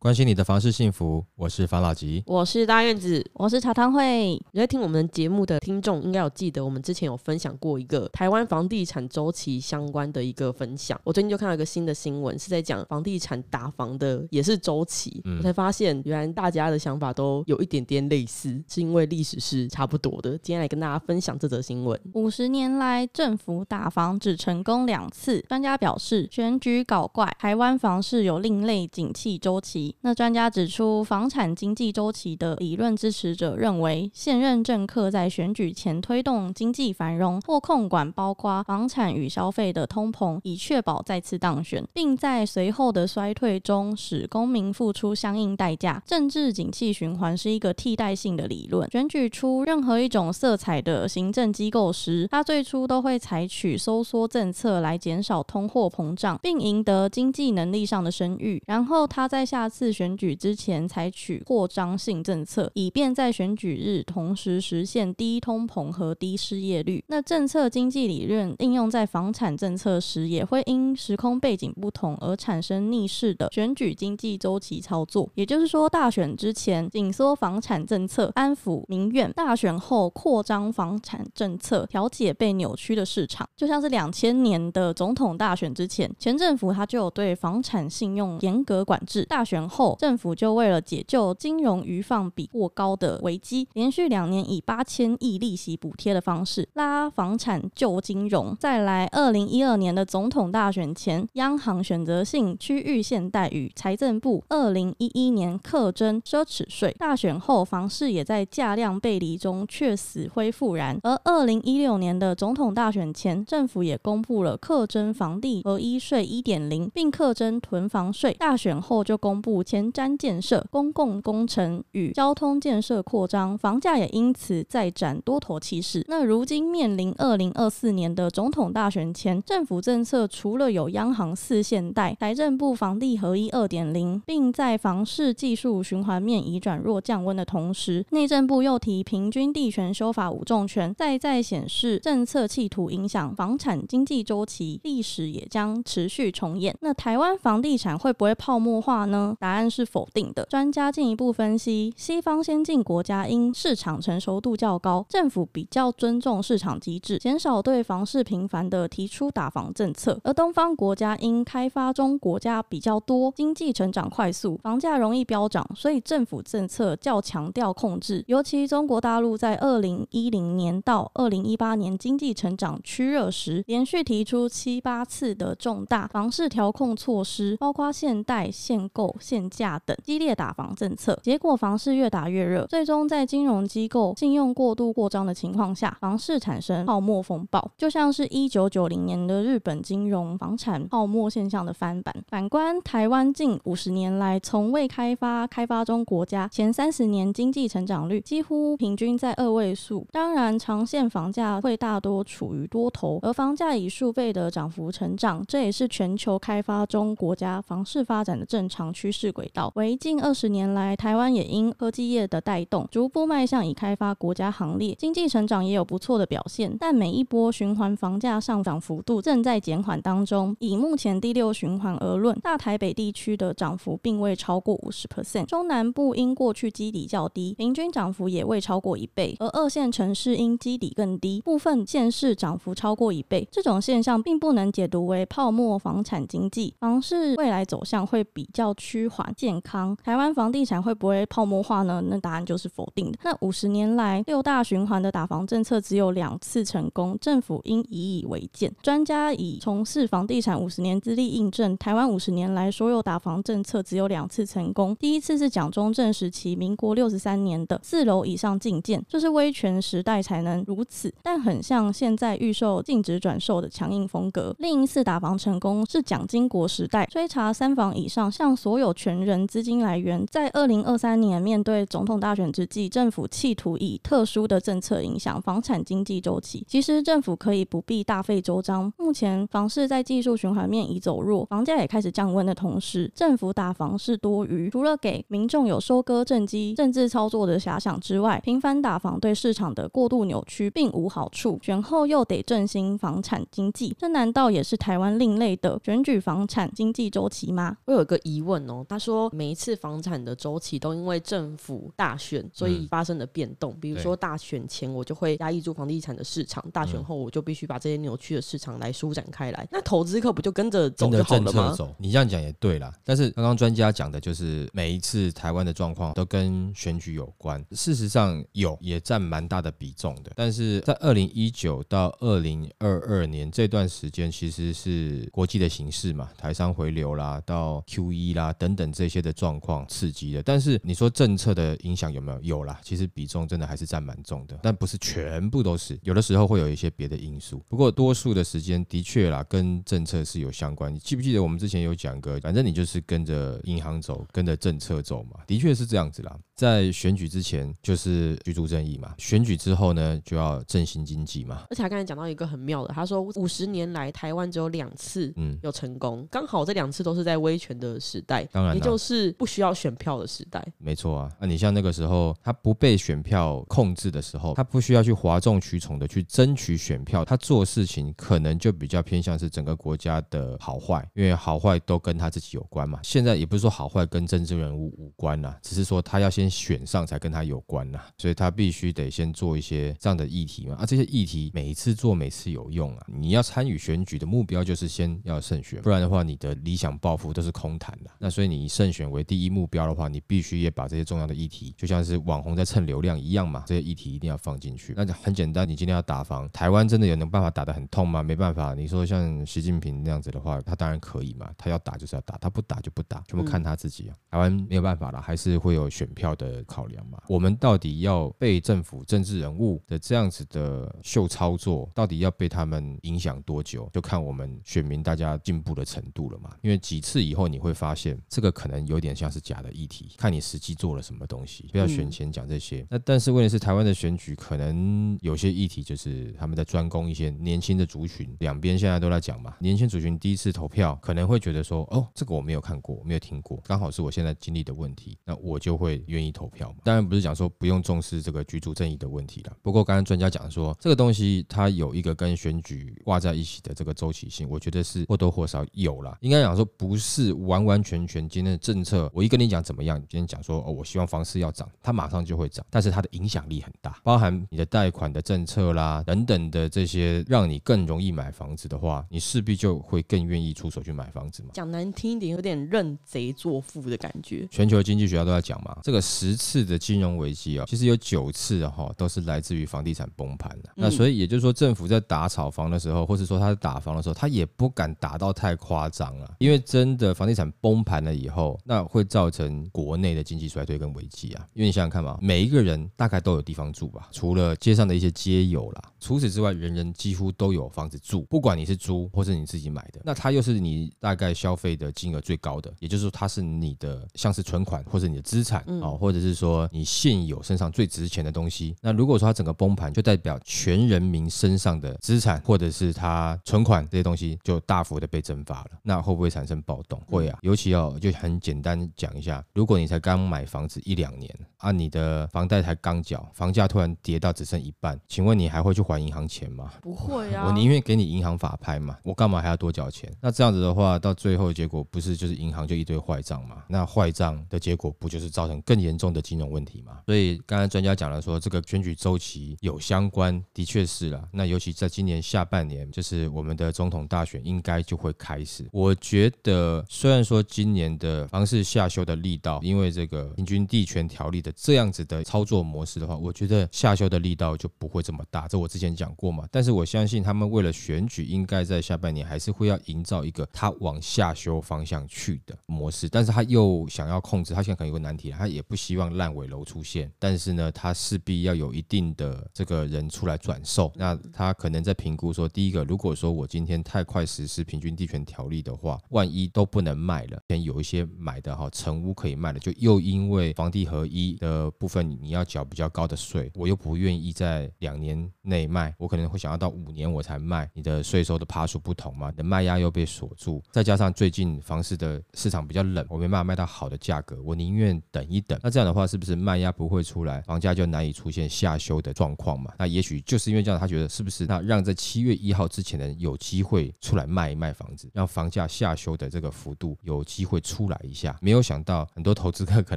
关心你的房事幸福，我是房老吉，我是大院子，我是茶汤会。有在听我们节目的听众应该有记得，我们之前有分享过一个台湾房地产周期相关的一个分享。我最近就看到一个新的新闻，是在讲房地产打房的也是周期，嗯、我才发现原来大家的想法都有一点点类似，是因为历史是差不多的。今天来跟大家分享这则新闻：五十年来政府打房只成功两次，专家表示选举搞怪，台湾房市有另类景气周期。那专家指出，房产经济周期的理论支持者认为，现任政客在选举前推动经济繁荣或控管包括房产与消费的通膨，以确保再次当选，并在随后的衰退中使公民付出相应代价。政治景气循环是一个替代性的理论。选举出任何一种色彩的行政机构时，它最初都会采取收缩政策来减少通货膨胀，并赢得经济能力上的声誉。然后他在下次。次选举之前采取扩张性政策，以便在选举日同时实现低通膨和低失业率。那政策经济理论应用在房产政策时，也会因时空背景不同而产生逆势的选举经济周期操作。也就是说，大选之前紧缩房产政策，安抚民怨；大选后扩张房产政策，调节被扭曲的市场。就像是两千年的总统大选之前，前政府他就有对房产信用严格管制，大选。后政府就为了解救金融余放比过高的危机，连续两年以八千亿利息补贴的方式拉房产救金融。再来，二零一二年的总统大选前，央行选择性区域限贷与财政部二零一一年课征奢侈税。大选后，房市也在价量背离中却死灰复燃。而二零一六年的总统大选前，政府也公布了课征房地合一税一点零，并课征囤房税。大选后就公布。前瞻建设、公共工程与交通建设扩张，房价也因此再展多头气势。那如今面临二零二四年的总统大选前，政府政策除了有央行四限贷、财政部房地合一二点零，并在房市技术循环面已转弱降温的同时，内政部又提平均地权修法五重权，再再显示政策企图影响房产经济周期，历史也将持续重演。那台湾房地产会不会泡沫化呢？答答案。是否定的。专家进一步分析，西方先进国家因市场成熟度较高，政府比较尊重市场机制，减少对房市频繁的提出打房政策；而东方国家因开发中国家比较多，经济成长快速，房价容易飙涨，所以政府政策较强调控制。尤其中国大陆在二零一零年到二零一八年经济成长趋热时，连续提出七八次的重大房市调控措施，包括限贷、限购、限价等激烈打房政策，结果房市越打越热，最终在金融机构信用过度扩张的情况下，房市产生泡沫风暴，就像是一九九零年的日本金融房产泡沫现象的翻版。反观台湾近五十年来，从未开发、开发中国家前三十年经济成长率几乎平均在二位数，当然长线房价会大多处于多头，而房价以数倍的涨幅成长，这也是全球开发中国家房市发展的正常趋势。轨道为近二十年来，台湾也因科技业的带动，逐步迈向已开发国家行列，经济成长也有不错的表现。但每一波循环房价上涨幅度正在减缓当中。以目前第六循环而论，大台北地区的涨幅并未超过五十 percent，中南部因过去基底较低，平均涨幅也未超过一倍，而二线城市因基底更低，部分县市涨幅超过一倍。这种现象并不能解读为泡沫房产经济，房市未来走向会比较趋缓。健康，台湾房地产会不会泡沫化呢？那答案就是否定的。那五十年来六大循环的打房政策只有两次成功，政府应以以为鉴。专家以从事房地产五十年资历印证，台湾五十年来所有打房政策只有两次成功。第一次是蒋中正时期，民国六十三年的四楼以上禁建，就是威权时代才能如此，但很像现在预售禁止转售的强硬风格。另一次打房成功是蒋经国时代，追查三房以上向所有权人资金来源。在二零二三年面对总统大选之际，政府企图以特殊的政策影响房产经济周期。其实政府可以不必大费周章。目前房市在技术循环面已走弱，房价也开始降温的同时，政府打房是多余。除了给民众有收割政绩、政治操作的遐想之外，频繁打房对市场的过度扭曲并无好处。选后又得振兴房产经济，这难道也是台湾另类的选举房产经济周期吗？我有个疑问哦，他说每一次房产的周期都因为政府大选，所以发生了变动。嗯、比如说大选前我就会压抑住房地产的市场，大选后我就必须把这些扭曲的市场来舒展开来。那投资客不就跟着走就好了吗？你这样讲也对啦。但是刚刚专家讲的就是每一次台湾的状况都跟选举有关，事实上有也占蛮大的比重的。但是在二零一九到二零二二年这段时间，其实是国际的形势嘛，台商回流啦，到 QE 啦等等这些的状况刺激的。但是你说政策的影响有没有？有啦，其实比重真的还是占蛮重的，但不是全部都是，有的时候会有一些别的因素。不过多数的时间的确啦，跟政策是有相关。你记不记得我们之前有讲过？反正你就是跟着银行走，跟着政策走嘛，的确是这样子啦。在选举之前就是居住正义嘛，选举之后呢就要振兴经济嘛。而且他刚才讲到一个很妙的，他说五十年来台湾只有两次嗯有成功，刚、嗯、好这两次都是在威权的时代，当然也就是不需要选票的时代。没错啊，那你像那个时候他不被选票控制的时候，他不需要去哗众取宠的去争取选票，他做事情可能就比较偏向是整个国家的好坏，因为好坏都跟他自己有关嘛。现在也不是说好坏跟政治人物无关啦，只是说他要先。选上才跟他有关呐、啊，所以他必须得先做一些这样的议题嘛。啊，这些议题每一次做每次有用啊。你要参与选举的目标就是先要胜选，不然的话你的理想抱负都是空谈的。那所以你以胜选为第一目标的话，你必须也把这些重要的议题，就像是网红在蹭流量一样嘛，这些议题一定要放进去。那就很简单，你今天要打防，台湾真的有能办法打得很痛吗？没办法。你说像习近平那样子的话，他当然可以嘛，他要打就是要打，他不打就不打，全部看他自己啊。台湾没有办法了，还是会有选票的考量嘛？我们到底要被政府政治人物的这样子的秀操作，到底要被他们影响多久？就看我们选民大家进步的程度了嘛。因为几次以后你会发现，这个可能有点像是假的议题，看你实际做了什么东西。不要选前讲这些。那但是问题是，台湾的选举可能有些议题就是他们在专攻一些年轻的族群，两边现在都在讲嘛。年轻族群第一次投票，可能会觉得说，哦，这个我没有看过，我没有听过，刚好是我现在经历的问题，那我就会愿意投票嘛。当然不是讲说不用重视这个居住正义的问题了。不过刚刚专家讲说，这个东西它有一个跟选举挂在一起的这个周期性，我觉得是或多或少有了。应该讲说不是完完全全今天的政策，我一跟你讲怎么样，今天讲说哦，我希望房市要涨，它马上就会涨。但是它的影响力很大，包含你的贷款的政策啦等等的这些，让你更容易买房子的话，你势必就会更愿意出手去买房子嘛。讲难听一点，有点认贼作父的感觉。全球经济学家都在讲嘛，这个十次。的金融危机啊，其实有九次哈都是来自于房地产崩盘的。那所以也就是说，政府在打炒房的时候，或者说他在打房的时候，他也不敢打到太夸张了，因为真的房地产崩盘了以后，那会造成国内的经济衰退跟危机啊。因为你想想看嘛，每一个人大概都有地方住吧，除了街上的一些街友啦，除此之外，人人几乎都有房子住，不管你是租或是你自己买的，那它又是你大概消费的金额最高的，也就是说，它是你的像是存款或者你的资产啊，或者是说。你现有身上最值钱的东西，那如果说它整个崩盘，就代表全人民身上的资产或者是它存款这些东西就大幅的被蒸发了，那会不会产生暴动？会啊，尤其要就很简单讲一下，如果你才刚买房子一两年，啊，你的房贷才刚缴，房价突然跌到只剩一半，请问你还会去还银行钱吗？不会啊，我宁愿给你银行法拍嘛，我干嘛还要多缴钱？那这样子的话，到最后的结果不是就是银行就一堆坏账吗？那坏账的结果不就是造成更严重的金融问题嘛，所以刚才专家讲了说，这个选举周期有相关，的确是了。那尤其在今年下半年，就是我们的总统大选应该就会开始。我觉得虽然说今年的方式下修的力道，因为这个平均地权条例的这样子的操作模式的话，我觉得下修的力道就不会这么大。这我之前讲过嘛。但是我相信他们为了选举，应该在下半年还是会要营造一个他往下修方向去的模式。但是他又想要控制，他现在可能有个难题，他也不希望烂尾楼出现，但是呢，他势必要有一定的这个人出来转售。那他可能在评估说，第一个，如果说我今天太快实施平均地权条例的话，万一都不能卖了，先有一些些买的哈成屋可以卖的，就又因为房地合一的部分你要缴比较高的税，我又不愿意在两年内卖，我可能会想要到五年我才卖，你的税收的趴数不同嘛，你的卖压又被锁住，再加上最近房市的市场比较冷，我没办法卖到好的价格，我宁愿等一等。那这样的话，是不是卖压不会出来，房价就难以出现下修的状况嘛？那也许就是因为这样，他觉得是不是那让在七月一号之前的人有机会出来卖一卖房子，让房价下修的这个幅度有机会出出来一下？没有想到很多投资客可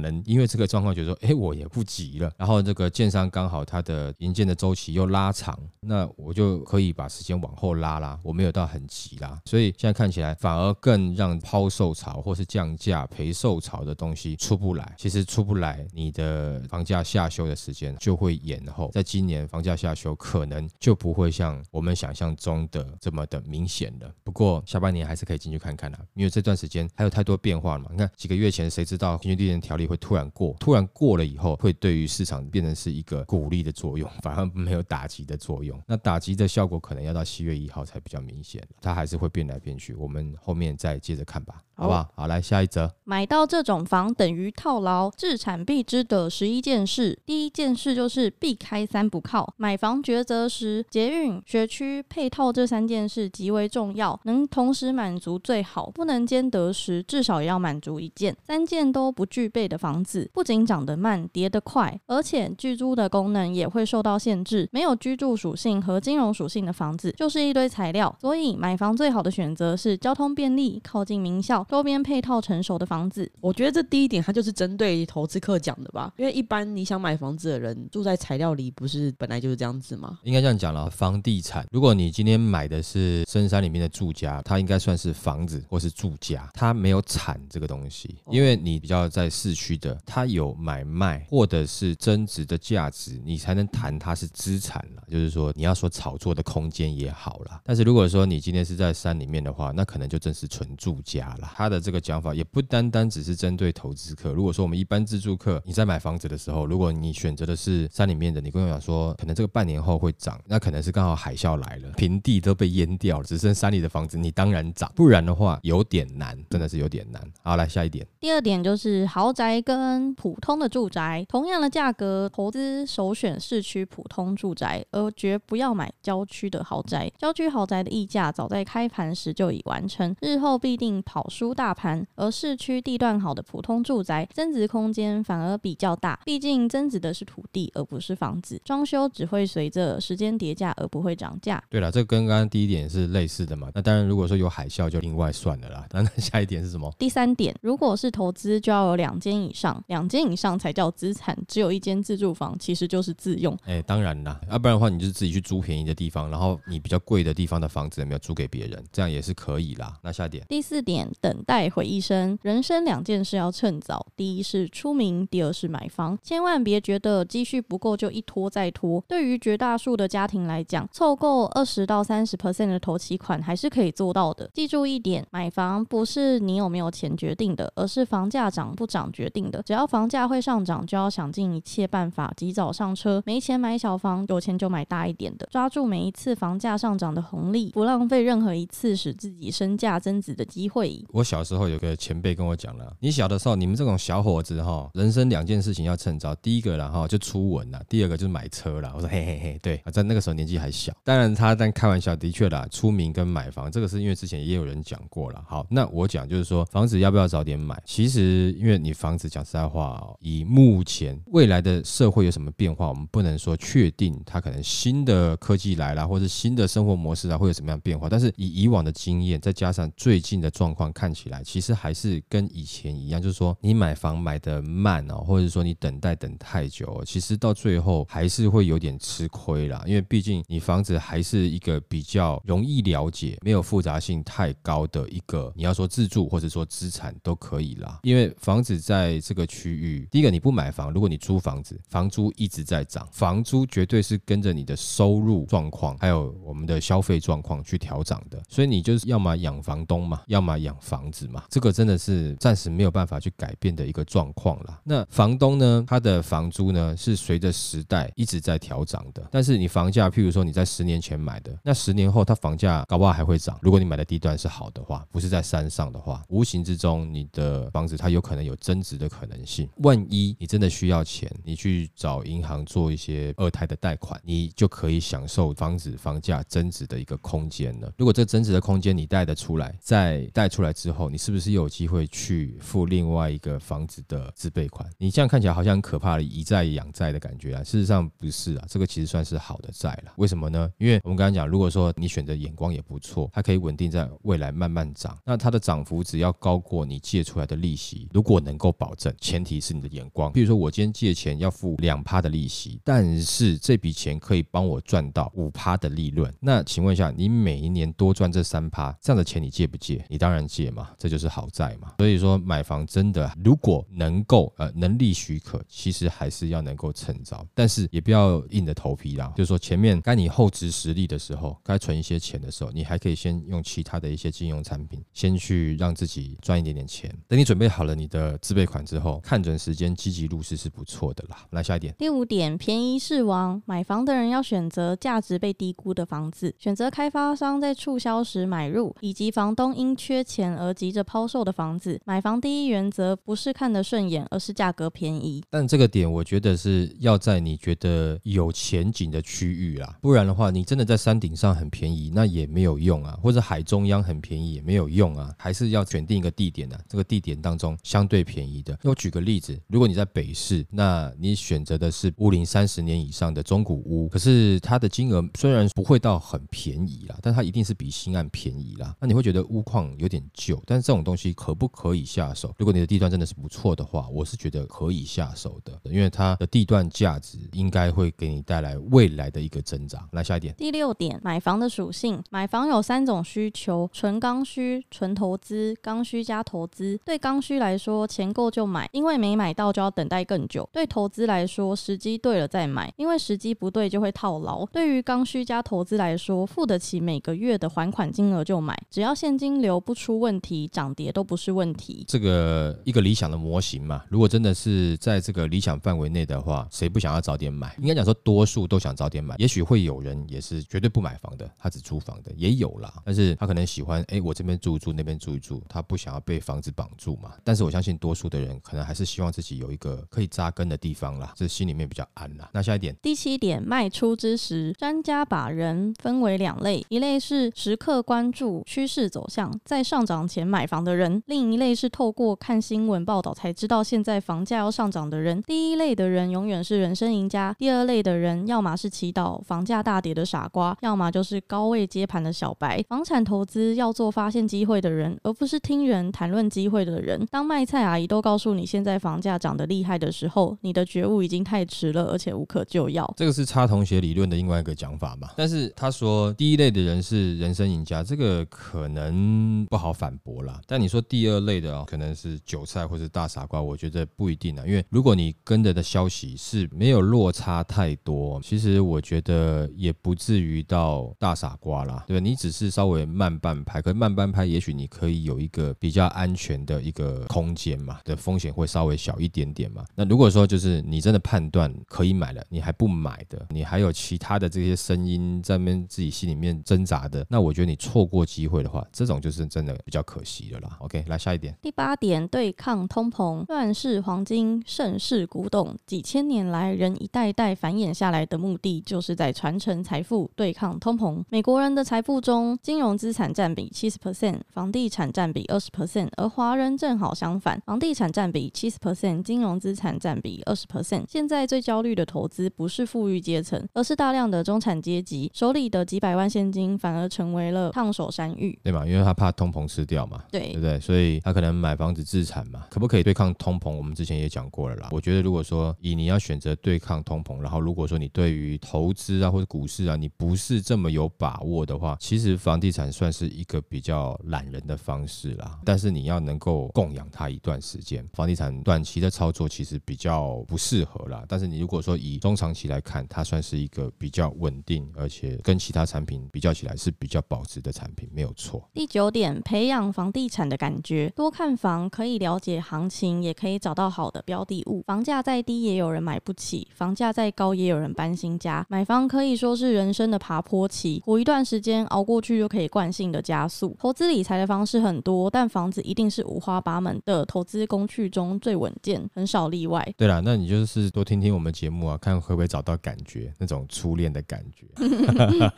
能因为这个状况，觉得说，哎，我也不急了。然后这个建商刚好他的营建的周期又拉长，那我就可以把时间往后拉啦，我没有到很急啦。所以现在看起来反而更让抛售潮或是降价赔售潮的东西出不来。其实出不来，你的房价下修的时间就会延后。在今年房价下修，可能就不会像我们想象中的这么的明显了。不过下半年还是可以进去看看啦，因为这段时间还有太多变化你看几个月前谁知道平均地权条例会突然过？突然过了以后，会对于市场变成是一个鼓励的作用，反而没有打击的作用。那打击的效果可能要到七月一号才比较明显，它还是会变来变去。我们后面再接着看吧，好不好？好，来下一则。买到这种房等于套牢，自产必知的十一件事。第一件事就是避开三不靠。买房抉择时，捷运、学区、配套这三件事极为重要，能同时满足最好，不能兼得时，至少也要满足一件。三件都不具备的房子，不仅涨得慢，跌得快，而且居住的功能也会受到限制。没有居住属性和金融属性的房子，就是一堆材料。所以买房最好的选择是交通便利、靠近名校、周边配套成熟的房子。我觉得这第一点，它就是针对投资客讲的吧？因为一般你想买房子的人，住在材料里，不是本来就是这样子吗？应该这样讲了，房地产，如果你今天买的是深山里面的住家，它应该算是房子或是住家，它没有产这个东西，因为你比较在市区的，它有买卖或者是增值的价值，你才能谈它是资产了。就是说，你要说炒作的空间也好了，但是如果说你今天是在山里面的话，那可能就真是纯住家了。他的这个讲法也不单单只是针对投资客。如果说我们一般自住客，你在买房子的时候，如果你选择的是山里面的，你跟我讲说，可能这个半年后会涨，那可能是刚好海啸来了，平地都被淹掉了，只剩山里的房子，你当然涨。不然的话，有点难，真的是有点难。好，来下一点。第二点就是豪宅跟普通的住宅，同样的价格，投资首选市区普通住宅，而绝不要买郊区的豪宅。郊区豪宅的溢价早在开盘时就已完成，日后必定跑输输大盘。而市区地段好的普通住宅，增值空间反而比较大，毕竟增值的是土地而不是房子，装修只会随着时间叠价而不会涨价。对了，这跟刚刚第一点是类似的嘛。那当然，如果说有海啸就另外算了啦。那那下一点是什么？第三点，如果是投资，就要有两间以上，两间以上才叫资产。只有一间自住房，其实就是自用。哎，当然啦，要、啊、不然的话，你就是自己去租便宜的地方，然后你比较贵的地方的房子有没有租给别人，这样也是可以啦。那下一点，第四点，等待回一生。人生两件事要趁早，第一是出名，第二是买房。千万别觉得积蓄不够就一拖再拖。对于绝大数的家庭来讲，凑够二十到三十 percent 的头期款还是可以做到的。记住一点，买房不是你有没有钱决定的，而是房价涨不涨决定的。只要房价会上涨，就要想尽一切办法及早上车。没钱买小房，有钱就买大一点的。抓住每一次房价上涨的红利，不浪费任何一次使自己身价增值的机会。我小时候有个前辈跟我讲了，你小的时候，你们这种小伙子哈，人生两件事情要趁早。第一个然后就出文了，第二个就是买车了。我说嘿嘿嘿，对，在那个时候年纪还小，当然他但开玩笑，的确啦，出名跟买房这个是因为之前也有人讲过了。好，那我讲就是说，房子要不要早点买？其实因为你房子讲实在话，以目前未来的社会有什么变化，我们不能说确定它可能新的科技来了，或者新的生活模式啊会有什么样变化。但是以以往的经验，再加上最近的状况看起来，其实还是跟以前一样，就是说你买房买的慢哦，或者说你等待等太久，其实到最后还是会有点吃亏啦。因为毕竟你房子还是一个比较容易了解、没有复杂性太高的一个，你要说自住或者说资产都可以啦。因为房子在这个区域，第一个你不买房，如果你租房子，房租一直在涨，房租绝对是跟着你的收入状况还有我们的消费状况去调涨的。所以你就是要么养房东嘛，要么养房房子嘛，这个真的是暂时没有办法去改变的一个状况啦。那房东呢，他的房租呢是随着时代一直在调涨的，但是你房价，譬如说你在十年前买的，那十年后它房价搞不好还会涨。如果你买的地段是好的话，不是在山上的话，无形之中你的房子它有可能有增值的可能性。万一你真的需要钱，你去找银行做一些二胎的贷款，你就可以享受房子房价增值的一个空间了。如果这增值的空间你贷得出来，在贷出来之后，你是不是又有机会去付另外一个房子的自备款？你这样看起来好像很可怕的以债养债的感觉啊，事实上不是啊，这个其实算是好的债了。为什么呢？因为我们刚刚讲，如果说你选择眼光也不错，它可以稳定在未来慢慢涨，那它的涨幅只要高过你借出来的利息，如果能够保证，前提是你的眼光。比如说我今天借钱要付两趴的利息，但是这笔钱可以帮我赚到五趴的利润，那请问一下，你每一年多赚这三趴，这样的钱你借不借？你当然借嘛，这就是好债嘛。所以说买房真的，如果能够呃能力许可，其实还是要能够趁早，但是也不要硬着头皮啦。就是说前面该你厚植实力的时候，该存一些钱的时候，你还可以先用其他的一些金融产品，先去让自己赚一点点钱。等你准备好了你的自备款之后，看准时间积极入市是不错的啦。来下一点，第五点，便宜是王，买房的人要选择价值被低估的房子，选择开发商在促销时买入，以及房东因缺钱而而急着抛售的房子。买房第一原则不是看得顺眼，而是价格便宜。但这个点我觉得是要在你觉得有前景的区域啦，不然的话，你真的在山顶上很便宜，那也没有用啊；或者海中央很便宜也没有用啊，还是要选定一个地点的，这个地点当中相对便宜的。我举个例子，如果你在北市，那你选择的是屋龄三十年以上的中古屋，可是它的金额虽然不会到很便宜啦，但它一定是比新案便宜啦。那你会觉得屋况有点旧，但是这种东西可不可以下手？如果你的地段真的是不错的话，我是觉得可以下手的，因为它的地段价值应该会给你带来未来的一个增长。来下一点，第六点，买房的属性，买房有三种需求：纯刚需、纯投资、刚需加投资。对刚需来说，钱够就买，因为没买到就要等待更久；对投资来说，时机对了再买，因为时机不对就会套牢。对于刚需加投资来说，付得起每个月的还款金额就买，只要现金流不出问题，涨跌都不是问题。这个一个理想的模型嘛，如果真的是在这个理想范围内的话，谁不想要早点买？应该讲说，多数都想早点买。也许会有人也是绝对不买房的，他只租房的也有啦。但是他可能喜欢，哎，我这边住一住，那边住一住，他不想要被房子绑住嘛。但是我相信，多数的人可能还是希望自己有一个可以扎根的地方啦，这心里面比较安啦。那下一点，第七点，卖出之时，专家把人分为两类，一类是时刻关注趋势走向，在上涨前买房的人；另一类是透过看新闻报道才知道现在房价要上涨的人。第一类的人永远是人生赢家，第二类的人要么是祈祷房价大跌的傻瓜，要么就是高位接盘的小白。房产投资要做发现机会的人，而不是听人谈论机会的人。当卖菜阿姨都告诉你现在房价涨得厉害的时候，你的觉悟已经太迟了，而且无可救药。这个是差同学理论的另外一个讲法嘛？但是他说第一类的人是人生赢家，这个可能不好反驳啦。但你说第二类的哦，可能是韭菜或是大傻瓜，我觉得不一定啊。因为如果你跟着的消息是没有落差太多，其实我觉得也不至于到大傻瓜啦。对吧？你只是稍微慢半拍，可是慢半拍，也许你可以有一个比较安全的一个空间嘛，的风险会稍微小一点点嘛。那如果说就是你真的判断可以买了，你还不买的，你还有其他的这些声音在面自己心里面挣扎的，那我觉得你错过机会的话，这种就是真的比较可惜了啦。OK，来下一点，第八点，对抗通膨，乱世黄金，盛世古董，几千年来人一代代繁衍下来的目的，就是在传承财富，对抗通膨。美国人的财富中，金融资产占比七十 percent，房地产占比二十 percent，而华人正好相反，房地产占比七十 percent，金融资产占比二十 percent。现在最焦虑的投资不是富裕阶层，而是大量的中产阶级手里的几百万现金反而成为了烫手山芋，对嘛？因为他怕通膨吃掉嘛，对，对不对？所以他可能买房子自产嘛，可不可以对抗通膨？我们之前也讲过了啦。我觉得如果说以你要选择对抗通膨，然后如果说你对于投资啊或者股市啊，你不是这么有把握的话，其实房地产算是一个比较懒人的方式啦。但是你要能够供养它一段时间，房地产短期的操作其实比较不适合啦。但是你如果说以中长期来看，它算是一个比较稳定，而且跟其他产品比较起来是比较保值的产品，没有错。第九点，培养像房地产的感觉，多看房可以了解行情，也可以找到好的标的物。房价再低，也有人买不起；房价再高，也有人搬新家。买房可以说是人生的爬坡期，活一段时间熬过去就可以惯性的加速。投资理财的方式很多，但房子一定是五花八门的投资工具中最稳健，很少例外。对啦，那你就是多听听我们节目啊，看会不会找到感觉，那种初恋的感觉。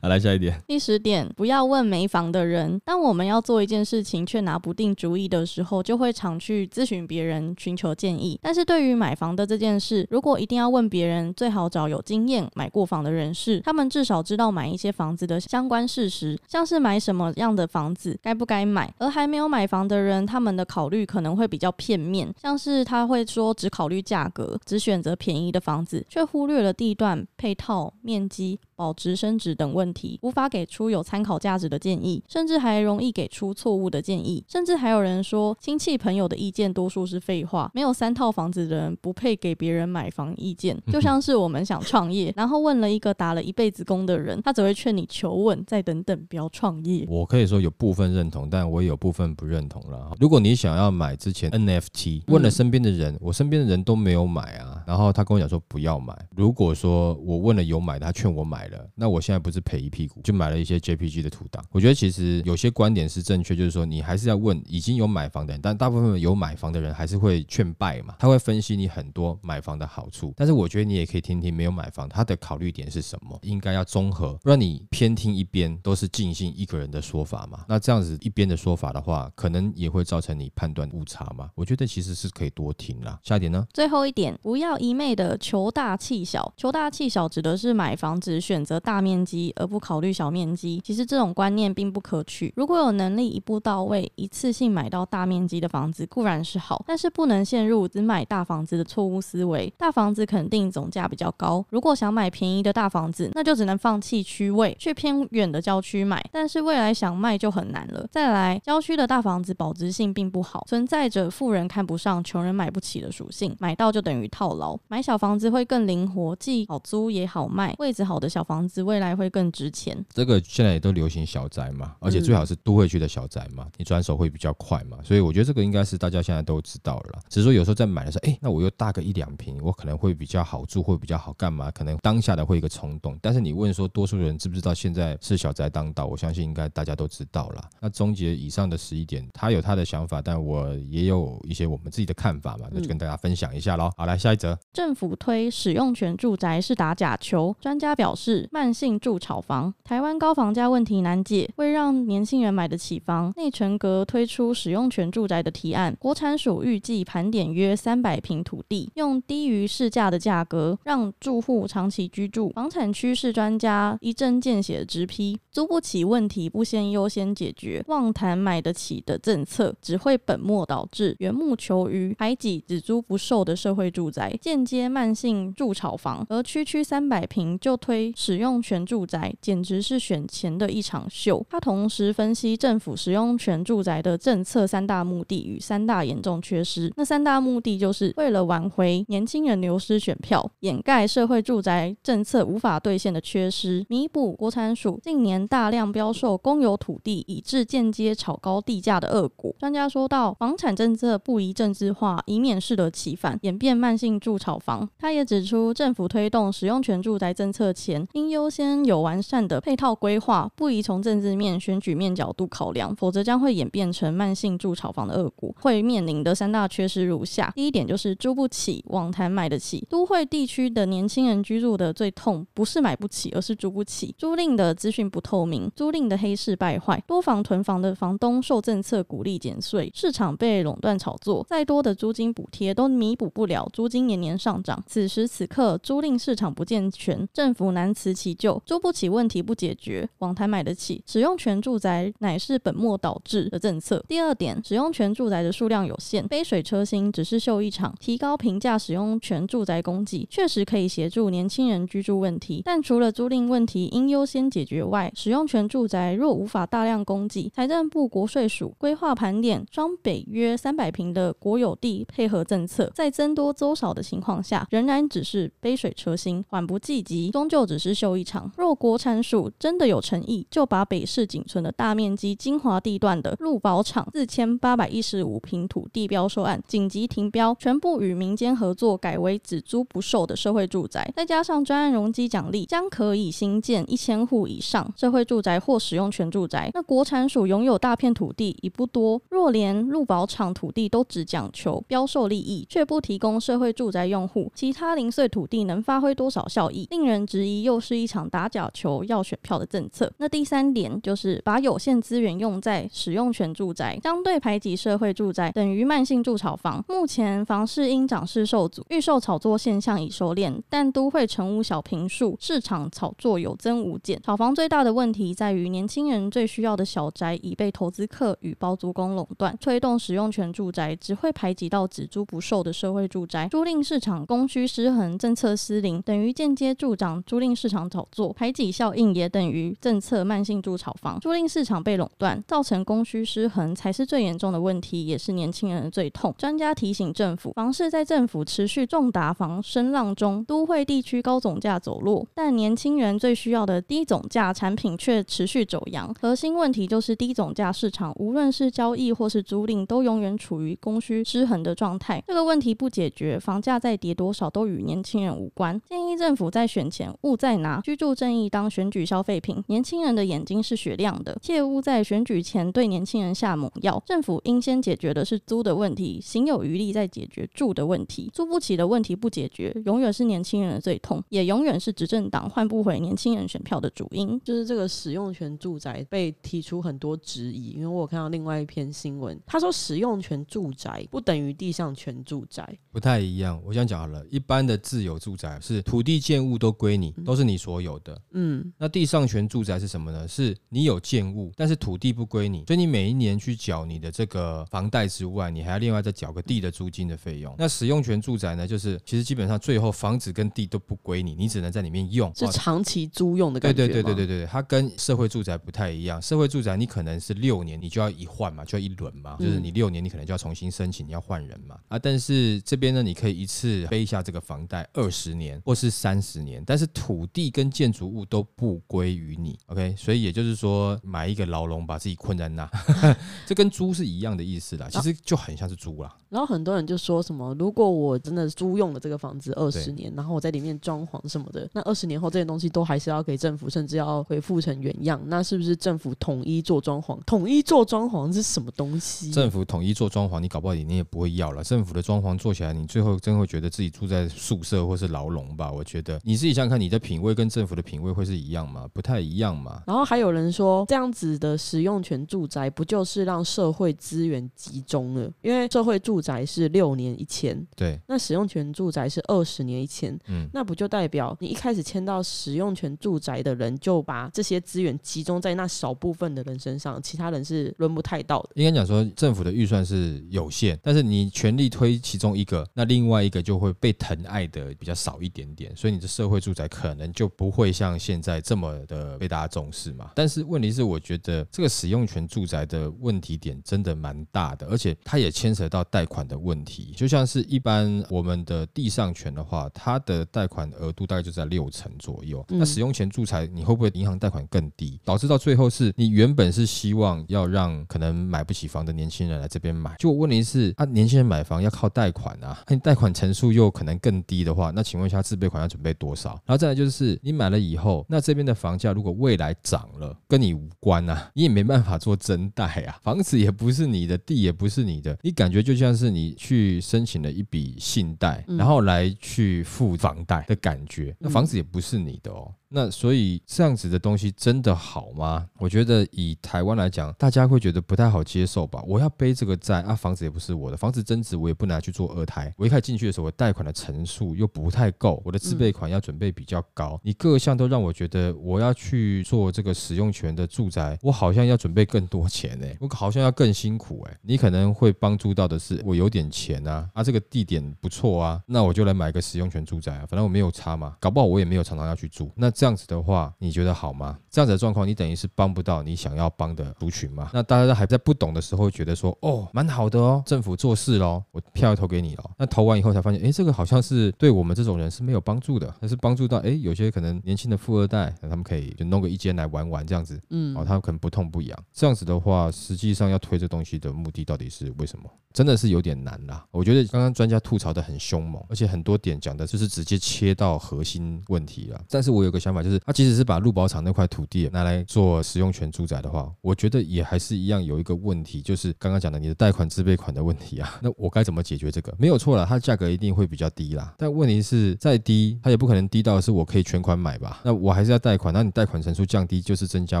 好，来下一点。第十点，不要问没房的人。但我们要做一件事情却拿不定主意的时候，就会常去咨询别人寻求建议。但是对于买房的这件事，如果一定要问别人，最好找有经验买过房的人士，他们至少知道买一些房子的相关事实，像是买什么样的房子，该不该买。而还没有买房的人，他们的考虑可能会比较片面，像是他会说只考虑价格，只选择便宜的房子，却忽略了地段、配套、面积。保值升值等问题，无法给出有参考价值的建议，甚至还容易给出错误的建议。甚至还有人说，亲戚朋友的意见多数是废话，没有三套房子的人不配给别人买房意见。就像是我们想创业，然后问了一个打了一辈子工的人，他只会劝你求稳，再等等，不要创业。我可以说有部分认同，但我也有部分不认同了。如果你想要买之前 NFT，问了身边的人，嗯、我身边的人都没有买啊，然后他跟我讲说不要买。如果说我问了有买的，他劝我买。那我现在不是赔一屁股，就买了一些 JPG 的图档。我觉得其实有些观点是正确，就是说你还是要问已经有买房的人，但大部分有买房的人还是会劝败嘛，他会分析你很多买房的好处。但是我觉得你也可以听听没有买房他的考虑点是什么，应该要综合，不然你偏听一边都是尽信一个人的说法嘛。那这样子一边的说法的话，可能也会造成你判断误差嘛。我觉得其实是可以多听啦。下一点呢？最后一点，不要一昧的求大气小，求大气小指的是买房只选。选择大面积而不考虑小面积，其实这种观念并不可取。如果有能力一步到位、一次性买到大面积的房子固然是好，但是不能陷入只买大房子的错误思维。大房子肯定总价比较高，如果想买便宜的大房子，那就只能放弃区位，去偏远的郊区买。但是未来想卖就很难了。再来，郊区的大房子保值性并不好，存在着富人看不上、穷人买不起的属性。买到就等于套牢。买小房子会更灵活，既好租也好卖，位置好的小。房子未来会更值钱。这个现在也都流行小宅嘛，而且最好是都会区的小宅嘛，你转手会比较快嘛。所以我觉得这个应该是大家现在都知道了啦。只是说有时候在买的时候，哎，那我又大个一两平，我可能会比较好住，会比较好干嘛？可能当下的会一个冲动。但是你问说多数人知不知道现在是小宅当道？我相信应该大家都知道了。那终结以上的十一点，他有他的想法，但我也有一些我们自己的看法嘛，那就跟大家分享一下喽。好，来下一则，政府推使用权住宅是打假球，专家表示。慢性住炒房，台湾高房价问题难解，为让年轻人买得起房，内城阁推出使用权住宅的提案。国产署预计盘点约三百坪土地，用低于市价的价格让住户长期居住。房产趋势专家一针见血直批，租不起问题不先优先解决，妄谈买得起的政策，只会本末倒置，缘木求鱼，排挤只租不售的社会住宅，间接慢性住炒房。而区区三百坪就推使用权住宅简直是选钱的一场秀。他同时分析政府使用权住宅的政策三大目的与三大严重缺失。那三大目的就是为了挽回年轻人流失选票，掩盖社会住宅政策无法兑现的缺失，弥补国产署近年大量标售公有土地，以致间接炒高地价的恶果。专家说到，房产政策不宜政治化，以免适得其反，演变慢性住炒房。他也指出，政府推动使用权住宅政策前，应优先有完善的配套规划，不宜从政治面、选举面角度考量，否则将会演变成慢性住炒房的恶果。会面临的三大缺失如下：第一点就是租不起，网谈买得起。都会地区的年轻人居住的最痛，不是买不起，而是租不起。租赁的资讯不透明，租赁的黑市败坏，多房囤房的房东受政策鼓励减税，市场被垄断炒作，再多的租金补贴都弥补不了租金年年上涨。此时此刻，租赁市场不健全，政府难辞其咎。租不起问题不解决，网台买得起，使用权住宅乃是本末倒置的政策。第二点，使用权住宅的数量有限，杯水车薪只是秀一场。提高平价使用权住宅供给，确实可以协助年轻人居住问题，但除了租赁问题应优先解决外，使用权住宅若无法大量供给，财政部国税署规划盘点双北约三百平的国有地配合政策，在增多租少的情况下，仍然只是杯水车薪，缓不济急，终究只是。只秀一场。若国产署真的有诚意，就把北市仅存的大面积精华地段的鹿宝场四千八百一十五平土地标售案紧急停标，全部与民间合作改为只租不售的社会住宅，再加上专案容积奖励，将可以新建一千户以上社会住宅或使用权住宅。那国产署拥有大片土地已不多，若连鹿宝场土地都只讲求标售利益，却不提供社会住宅用户，其他零碎土地能发挥多少效益？令人质疑，又是一场打假球要选票的政策。那第三点就是把有限资源用在使用权住宅，相对排挤社会住宅，等于慢性住炒房。目前房市因涨势受阻，预售炒作现象已收敛，但都会成屋小平数市场炒作有增无减。炒房最大的问题在于，年轻人最需要的小宅已被投资客与包租公垄断，推动使用权住宅只会排挤到只租不售的社会住宅，租赁市场供需失衡，政策失灵，等于间接助长租赁市场炒作，排挤效应也等于政策慢性筑炒房，租赁市场被垄断，造成供需失衡才是最严重的问题，也是年轻人的最痛。专家提醒政府，房市在政府持续重打房声浪中，都会地区高总价走弱，但年轻人最需要的低总价产品却持续走扬。核心问题就是低总价市场，无论是交易或是租赁，都永远处于供需失衡的状态。这个问题不解决，房价再跌多少都与年轻人无关。建议政府在选前勿再拿居住正义当选举消费品。年轻人的眼睛是雪亮的，切勿在选举前对年轻人下猛药。政府应先解决的是租的问题，行有余力再解决住的问题。租不起的问题不解决，永远是年轻人的最痛，也永远是执政党换不回年轻人选票的主因。就是这个使用权住宅被提出很多质疑，因为我有看到另外一篇新闻，他说使用权住宅不等于地上权住宅，不太一样。我想讲好了，一般的自有住宅是土地建物都归你，都是你所有的。嗯，那地上权住宅是什么呢？是你有建物，但是土地不归你，所以你每一年去缴你的这个房贷之外，你还要另外再缴个地的租金的费用。那使用权住宅呢，就是其实基本上最后房子跟地都不归你，你只能在里面用，是长期租用的感觉。对对对对对对，它跟社会住宅不太一样。社会住宅你可能是六年，你就要一换嘛，就要一轮嘛，就是你六年你可能就要重新申请，你要换人嘛。啊，但是这边呢，你可以一次背下这个房贷二十年或是三十年，但是土地跟建筑物都不归于你。OK，所以也就是说，买一个牢笼把自己困在那，这跟租是一样的意思啦。其实就很像是租啦。然后很多人就说什么，如果我真的租用了这个房子二十年，然后我在里面装潢什么的，那二十年后这些东西都还是要给政府，甚至要恢复成原样。那是不是政府统一做装潢？统一做装潢是什么东西？政府统一做装潢，你搞不好你你也不会要了。政府的装潢做起来，你最后真会觉得自己住在宿舍或是牢笼吧？我觉得你自己想想看，你的品味跟政府的品味会是一样吗？不太一样嘛。然后还有人说，这样子的使用权住宅，不就是让社会资源集中了？因为社会住宅是六年一签，对，那使用权住宅是二十年一签，嗯，那不就代表你一开始签到使用权住宅的人，就把这些资源集中在那少部分的人身上，其他人是轮不太到的。应该讲说，政府的预算是有限，但是你全力推其中一个，那另外一个就会被疼爱的比较少一点点，所以你的社会住宅可能就不会像现在这么的被大家重视嘛。但是问题是，我觉得这个使用权住宅的问题点真的蛮大的，而且它也牵扯到贷款的问题。就像是一般我们的地上权的话，它的贷款额度大概就在六成左右。那使用权住宅，你会不会银行贷款更低，导致到最后是你原本是希望要让可能买不起房的年轻人来这边买，就问题是啊，年轻人买房要靠贷款啊，那你贷款成数又可能更低的话，那请问一下自备款要准备多少？然后再来就是你买了以后，那这边的房价如果未来涨了，跟你无关啊，你也没办法做增贷啊，房子也不是你的，地也不是你的，你感觉就像是你去申请了一笔信贷，然后来去付房贷的感觉，那房子也不是你的哦。那所以这样子的东西真的好吗？我觉得以台湾来讲，大家会觉得不太好接受吧。我要背这个债啊，房子也不是我的，房子增值我也不拿去做二胎。我一开始进去的时候，我贷款的成数又不太够，我的自备款要准备比较高，你各项都让我觉得我要去做这个使用权的住宅，我好像要准备更多钱哎，我好像要更辛苦哎。你可能会帮助到的是我有点钱啊，啊这个地点不错啊，那我就来买个使用权住宅啊，反正我没有差嘛，搞不好我也没有常常要去住那。这样子的话，你觉得好吗？这样子的状况，你等于是帮不到你想要帮的族群嘛？那大家还在不懂的时候，觉得说哦，蛮好的哦，政府做事喽，我票要投给你喽。那投完以后才发现，哎，这个好像是对我们这种人是没有帮助的，但是帮助到哎，有些可能年轻的富二代，那他们可以就弄个一间来玩玩这样子，嗯，哦，他们可能不痛不痒。这样子的话，实际上要推这东西的目的到底是为什么？真的是有点难啦。我觉得刚刚专家吐槽的很凶猛，而且很多点讲的就是直接切到核心问题了。但是我有个想想法，就是他即使是把鹿宝场那块土地拿来做使用权住宅的话，我觉得也还是一样有一个问题，就是刚刚讲的你的贷款自备款的问题啊。那我该怎么解决这个？没有错啦，它价格一定会比较低啦。但问题是再低，它也不可能低到是我可以全款买吧？那我还是要贷款，那你贷款成数降低，就是增加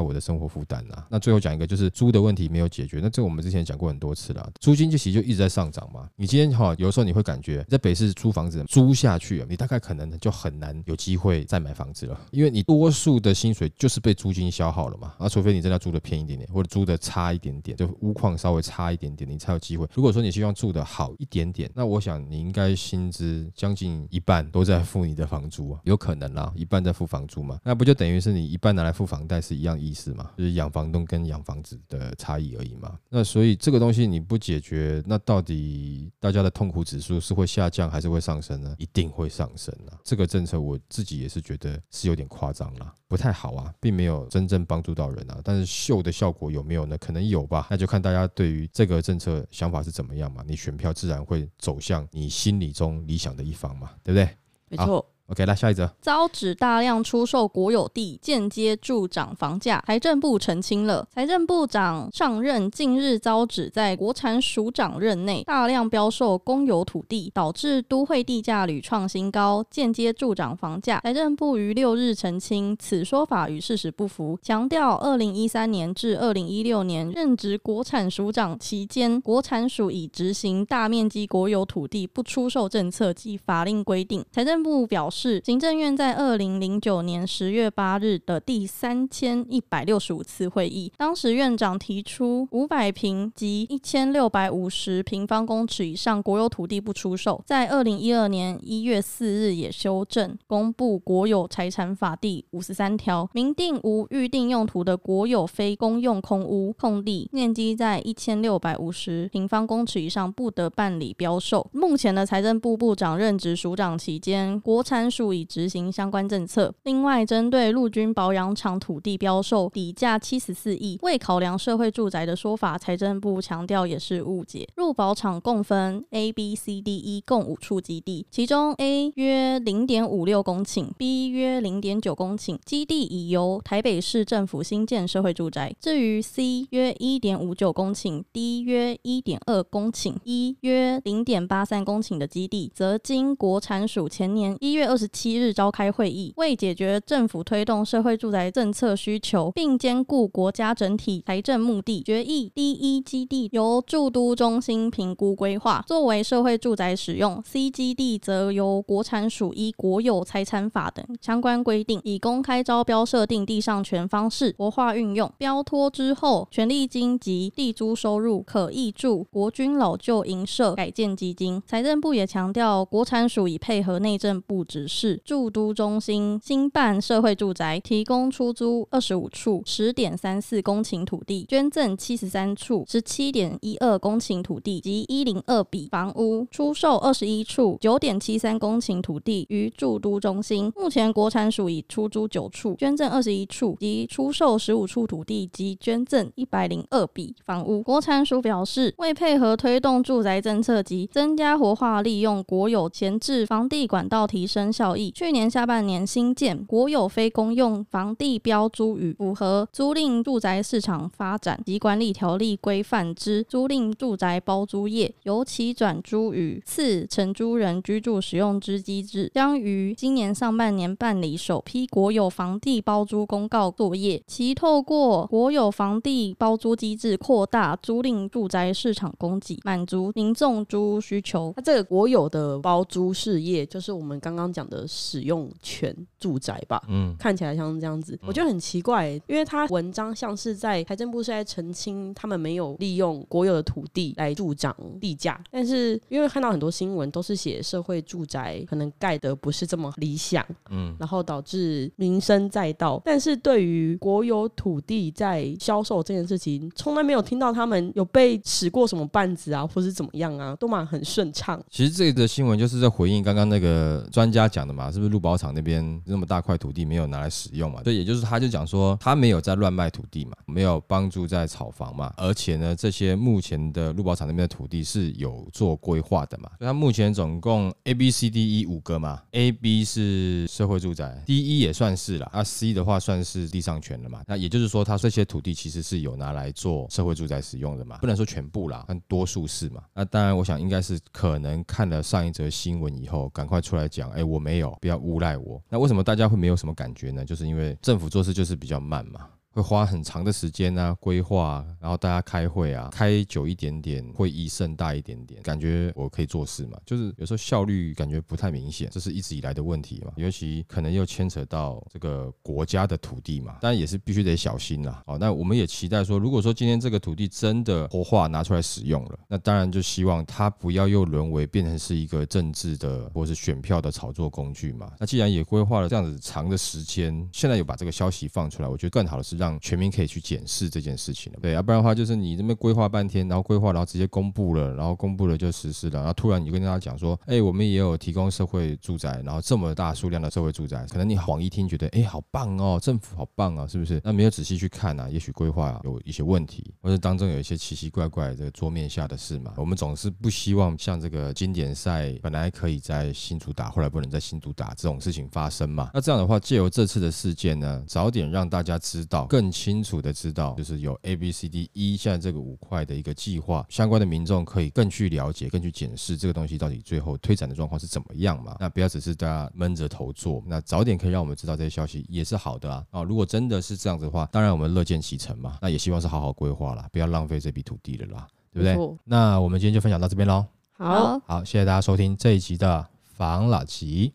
我的生活负担啦。那最后讲一个，就是租的问题没有解决。那这我们之前讲过很多次了，租金就其实就一直在上涨嘛。你今天哈，有时候你会感觉在北市租房子租下去，你大概可能就很难有机会再买房子了，因为你多数的薪水就是被租金消耗了嘛。啊，除非你真的租的便宜一点点，或者租的差一点点，就屋况稍微差一点点，你才有机会。如果说你希望住的好一点点，那我想你应该薪资将近一半都在付你的房租啊，有可能啦，一半在付房租嘛，那不就等于是你一半拿来付房贷是一样意思嘛？就是养房东跟养房子的差异而已嘛。那所以这个东西你不解决，那到底大家的痛苦指数是会下降还是会上升呢？一定会上升啊！这个政策我自己也是觉得是有点夸张了，不太好啊，并没有真正帮助到人啊。但是秀的效果有没有呢？可能有吧，那就看大家对于这个政策想法是怎么样嘛。你选票自然会走向你心里中理想的一方嘛，对不对？没错。OK，来下一则。遭指大量出售国有地，间接助涨房价。财政部澄清了，财政部长上任近日遭指在国产署长任内大量标售公有土地，导致都会地价屡创新高，间接助涨房价。财政部于六日澄清，此说法与事实不符，强调二零一三年至二零一六年任职国产署长期间，国产署已执行大面积国有土地不出售政策及法令规定。财政部表示。是行政院在二零零九年十月八日的第三千一百六十五次会议，当时院长提出五百坪及一千六百五十平方公尺以上国有土地不出售。在二零一二年一月四日也修正公布国有财产法第五十三条，明定无预定用途的国有非公用空屋空地，面积在一千六百五十平方公尺以上不得办理标售。目前的财政部部长任职署长期间，国产署已执行相关政策。另外，针对陆军保养厂土地标售底价七十四亿，未考量社会住宅的说法，财政部强调也是误解。入保厂共分 A、B、C、D、E 共五处基地，其中 A 约零点五六公顷，B 约零点九公顷，基地已由台北市政府兴建社会住宅。至于 C 约一点五九公顷，D 约一点二公顷，E 约零点八三公顷的基地，则经国产署前年一月二十七日召开会议，为解决政府推动社会住宅政策需求，并兼顾国家整体财政目的，决议第一基地由住都中心评估规划，作为社会住宅使用；C 基地则由国产署依国有财产法等相关规定，以公开招标设定地上权方式活化运用。标托之后，权利金及地租收入可挹注国军老旧营舍改建基金。财政部也强调，国产署已配合内政部指市住都中心新办社会住宅，提供出租二十五处十点三四公顷土地，捐赠七十三处十七点一二公顷土地及一零二笔房屋，出售二十一处九点七三公顷土地于住都中心。目前国产署已出租九处，捐赠二十一处及出售十五处土地及捐赠一百零二笔房屋。国产署表示，为配合推动住宅政策及增加活化利用国有闲置房地管道，提升效益。去年下半年新建国有非公用房地标租与符合租赁住宅市场发展及管理条例规范之租赁住宅包租业，由其转租与次承租人居住使用之机制，将于今年上半年办理首批国有房地包租公告作业。其透过国有房地包租机制扩大租赁住宅市场供给，满足民众租屋需求。它这个国有的包租事业，就是我们刚刚讲讲的使用权住宅吧，嗯，看起来像是这样子，我觉得很奇怪，因为他文章像是在财政部是在澄清他们没有利用国有的土地来助长地价，但是因为看到很多新闻都是写社会住宅可能盖得不是这么理想，嗯，然后导致名声载道，但是对于国有土地在销售这件事情，从来没有听到他们有被使过什么绊子啊，或是怎么样啊，都蛮很顺畅。其实这个新闻就是在回应刚刚那个专家讲的嘛，是不是陆宝厂那边那么大块土地没有拿来使用嘛？对，也就是他就讲说他没有在乱卖土地嘛，没有帮助在炒房嘛，而且呢，这些目前的陆宝厂那边的土地是有做规划的嘛，所以他目前总共 A B C D E 五个嘛，A B 是社会住宅，D E 也算是了，啊 C 的话算是地上权了嘛，那也就是说他这些土地其实是有拿来做社会住宅使用的嘛，不能说全部啦，但多数是嘛，那当然我想应该是可能看了上一则新闻以后，赶快出来讲，哎，我没有，不要诬赖我。那为什么大家会没有什么感觉呢？就是因为政府做事就是比较慢嘛。会花很长的时间啊，规划，然后大家开会啊，开久一点点，会议盛大一点点，感觉我可以做事嘛。就是有时候效率感觉不太明显，这是一直以来的问题嘛。尤其可能又牵扯到这个国家的土地嘛，当然也是必须得小心啦。好，那我们也期待说，如果说今天这个土地真的活化拿出来使用了，那当然就希望它不要又沦为变成是一个政治的或是选票的炒作工具嘛。那既然也规划了这样子长的时间，现在有把这个消息放出来，我觉得更好的是让。让全民可以去检视这件事情了，对，要不然的话就是你这边规划半天，然后规划，然后直接公布了，然后公布了就实施了，然后突然你跟大家讲说，哎，我们也有提供社会住宅，然后这么大数量的社会住宅，可能你晃一听觉得，哎，好棒哦，政府好棒啊，是不是？那没有仔细去看啊，也许规划有一些问题，或者当中有一些奇奇怪怪这个桌面下的事嘛。我们总是不希望像这个经典赛本来可以在新竹打，后来不能在新竹打这种事情发生嘛。那这样的话，借由这次的事件呢，早点让大家知道。更清楚的知道就是有 abcde 现在这个五块的一个计划相关的民众可以更去了解更去检视这个东西到底最后推展的状况是怎么样嘛。那不要只是大家闷着头做那早点可以让我们知道这些消息也是好的啊。如果真的是这样子的话当然我们乐见其成嘛那也希望是好好规划啦不要浪费这笔土地的啦对不对？那我们今天就分享到这边喽好。好谢谢大家收听这一集的房老吉